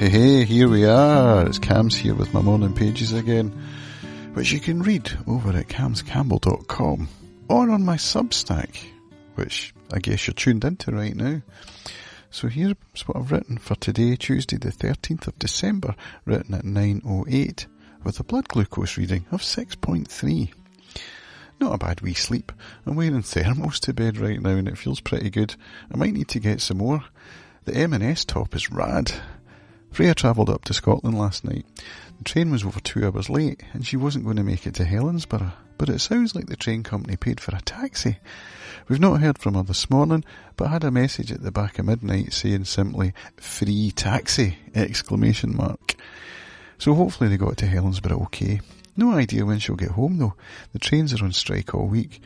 Hey, hey, here we are. It's Cams here with my morning pages again, which you can read over at camscampbell.com or on my Substack, which I guess you're tuned into right now. So here's what I've written for today, Tuesday the 13th of December, written at 9.08, with a blood glucose reading of 6.3. Not a bad wee sleep. I'm wearing thermals to bed right now and it feels pretty good. I might need to get some more. The M&S top is rad. Freya travelled up to Scotland last night. The train was over two hours late and she wasn't going to make it to Helensburgh, but it sounds like the train company paid for a taxi. We've not heard from her this morning, but I had a message at the back of midnight saying simply, free taxi, exclamation mark. So hopefully they got to Helensburgh okay. No idea when she'll get home though. The trains are on strike all week.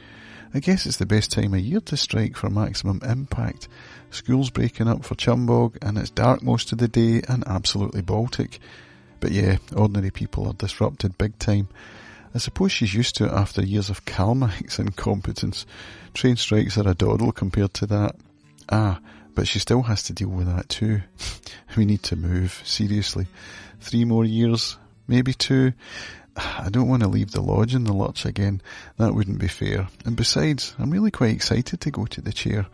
I guess it's the best time of year to strike for maximum impact. School's breaking up for Chumbog and it's dark most of the day and absolutely Baltic. But yeah, ordinary people are disrupted big time. I suppose she's used to it after years of CalMac's incompetence. Train strikes are a doddle compared to that. Ah, but she still has to deal with that too. we need to move, seriously. Three more years, maybe two. I don't want to leave the lodge in the lurch again. That wouldn't be fair. And besides, I'm really quite excited to go to the chair.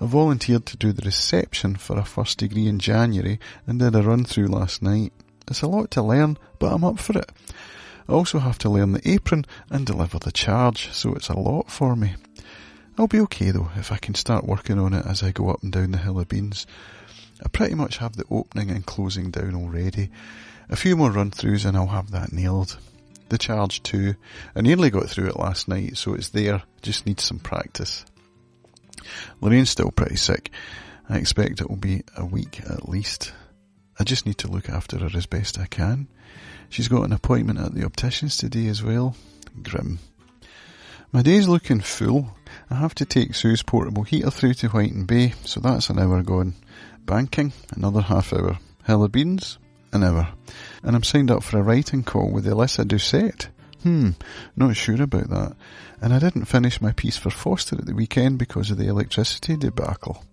I volunteered to do the reception for a first degree in January and did a run through last night. It's a lot to learn, but I'm up for it. I also have to learn the apron and deliver the charge, so it's a lot for me. I'll be okay though if I can start working on it as I go up and down the hill of beans. I pretty much have the opening and closing down already. A few more run throughs and I'll have that nailed. The charge too. I nearly got through it last night, so it's there. Just needs some practice. Lorraine's still pretty sick. I expect it will be a week at least. I just need to look after her as best I can. She's got an appointment at the optician's today as well. Grim. My day's looking full. I have to take Sue's portable heater through to Whiting Bay, so that's an hour gone. Banking, another half hour. Hill of Beans, an hour. And I'm signed up for a writing call with Alyssa Doucette. Hmm, not sure about that. And I didn't finish my piece for Foster at the weekend because of the electricity debacle.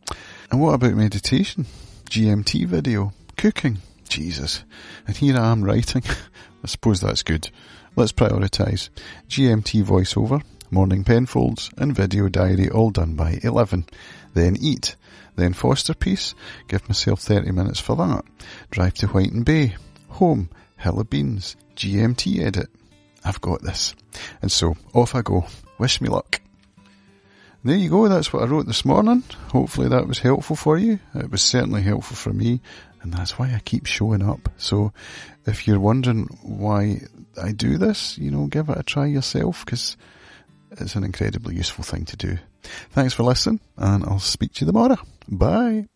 And what about meditation? GMT video? Cooking? Jesus. And here I am writing. I suppose that's good. Let's prioritise. GMT voiceover, morning penfolds, and video diary all done by 11. Then eat. Then Foster piece. Give myself 30 minutes for that. Drive to Whiting Bay. Home. Hill of Beans. GMT edit. I've got this. And so, off I go. Wish me luck. There you go, that's what I wrote this morning. Hopefully that was helpful for you. It was certainly helpful for me, and that's why I keep showing up. So, if you're wondering why I do this, you know, give it a try yourself, because it's an incredibly useful thing to do. Thanks for listening, and I'll speak to you tomorrow. Bye.